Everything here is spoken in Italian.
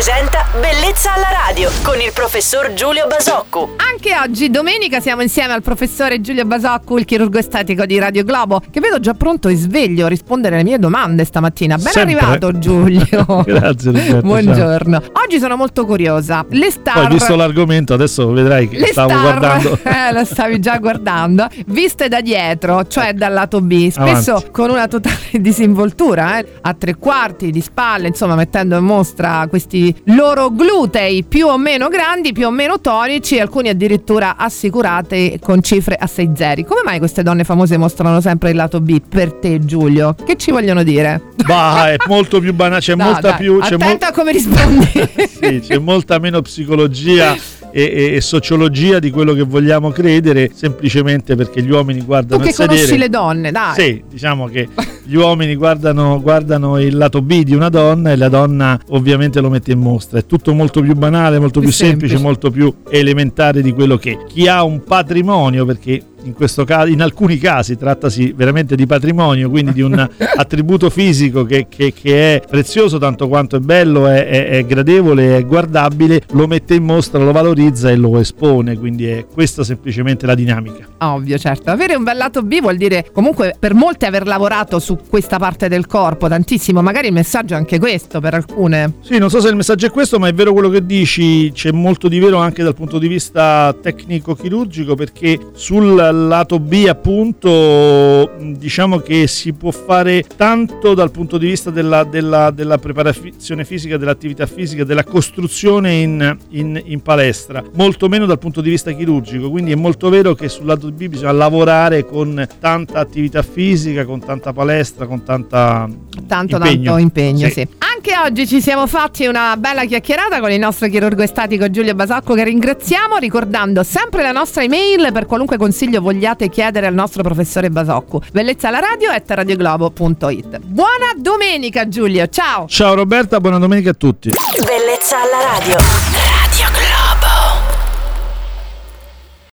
presenta Bellezza alla radio con il professor Giulio Basocco. Anche oggi, domenica, siamo insieme al professore Giulio Basocco, il chirurgo estetico di Radio Globo, che vedo già pronto e sveglio a rispondere alle mie domande stamattina. Ben Sempre. arrivato Giulio. Grazie Roberto, Buongiorno. Oggi sono molto curiosa. Le star... Poi visto l'argomento adesso vedrai che le stavo star, guardando. eh, lo stavi già guardando, viste da dietro, cioè dal lato B, spesso Avanti. con una totale disinvoltura, eh, a tre quarti di spalle, insomma, mettendo in mostra questi loro glutei più o meno grandi, più o meno tonici, alcuni addirittura assicurati con cifre a 6 zeri. Come mai queste donne famose mostrano sempre il lato B per te, Giulio? Che ci vogliono dire? Bah, è molto più banale, c'è No, molta dai, più c'è, attenta a come rispondi. sì, c'è molta meno psicologia e, e- sociologia di quello che vogliamo credere, semplicemente perché gli uomini tu guardano che il sedere. conosci le donne, dai. Sì, diciamo che gli uomini guardano, guardano il lato B di una donna e la donna ovviamente lo mette in mostra. È tutto molto più banale, molto Più più, semplice, semplice. molto più elementare di quello che chi ha un patrimonio, perché in questo caso, in alcuni casi trattasi veramente di patrimonio, quindi di un attributo fisico che, che- che è prezioso tanto quanto è bello, è, è- è gradevole, è guardabile, lo mette in mostra, lo valorizza e lo espone. Quindi è questa semplicemente la dinamica. Ovvio, certo. Avere un bel lato B vuol dire comunque per molti aver lavorato su questa parte del corpo tantissimo. Magari il messaggio è anche questo per alcune. Sì, non so se il messaggio è questo, ma è vero quello che dici, c'è molto di vero anche dal punto di vista tecnico-chirurgico, perché sul lato B, appunto, diciamo che si può fare tanto dal punto di vista della, della- della preparazione fisica, dell'attività fisica, della costruzione in, in- in palestra, molto meno dal punto di vista chirurgico, quindi è molto vero che sul lato B bisogna lavorare con tanta attività fisica, con tanta palestra, con tanta Tanto impegno. tanto impegno, sì. Sì. Oggi ci siamo fatti una bella chiacchierata con il nostro chirurgo estatico Giulio Basacco che ringraziamo ricordando sempre la nostra email per qualunque consiglio vogliate chiedere al nostro professore Basocco. Bellezza alla radio at radioglobo.it. Buona domenica Giulio, ciao! Ciao Roberta, buona domenica a tutti. Bellezza alla radio.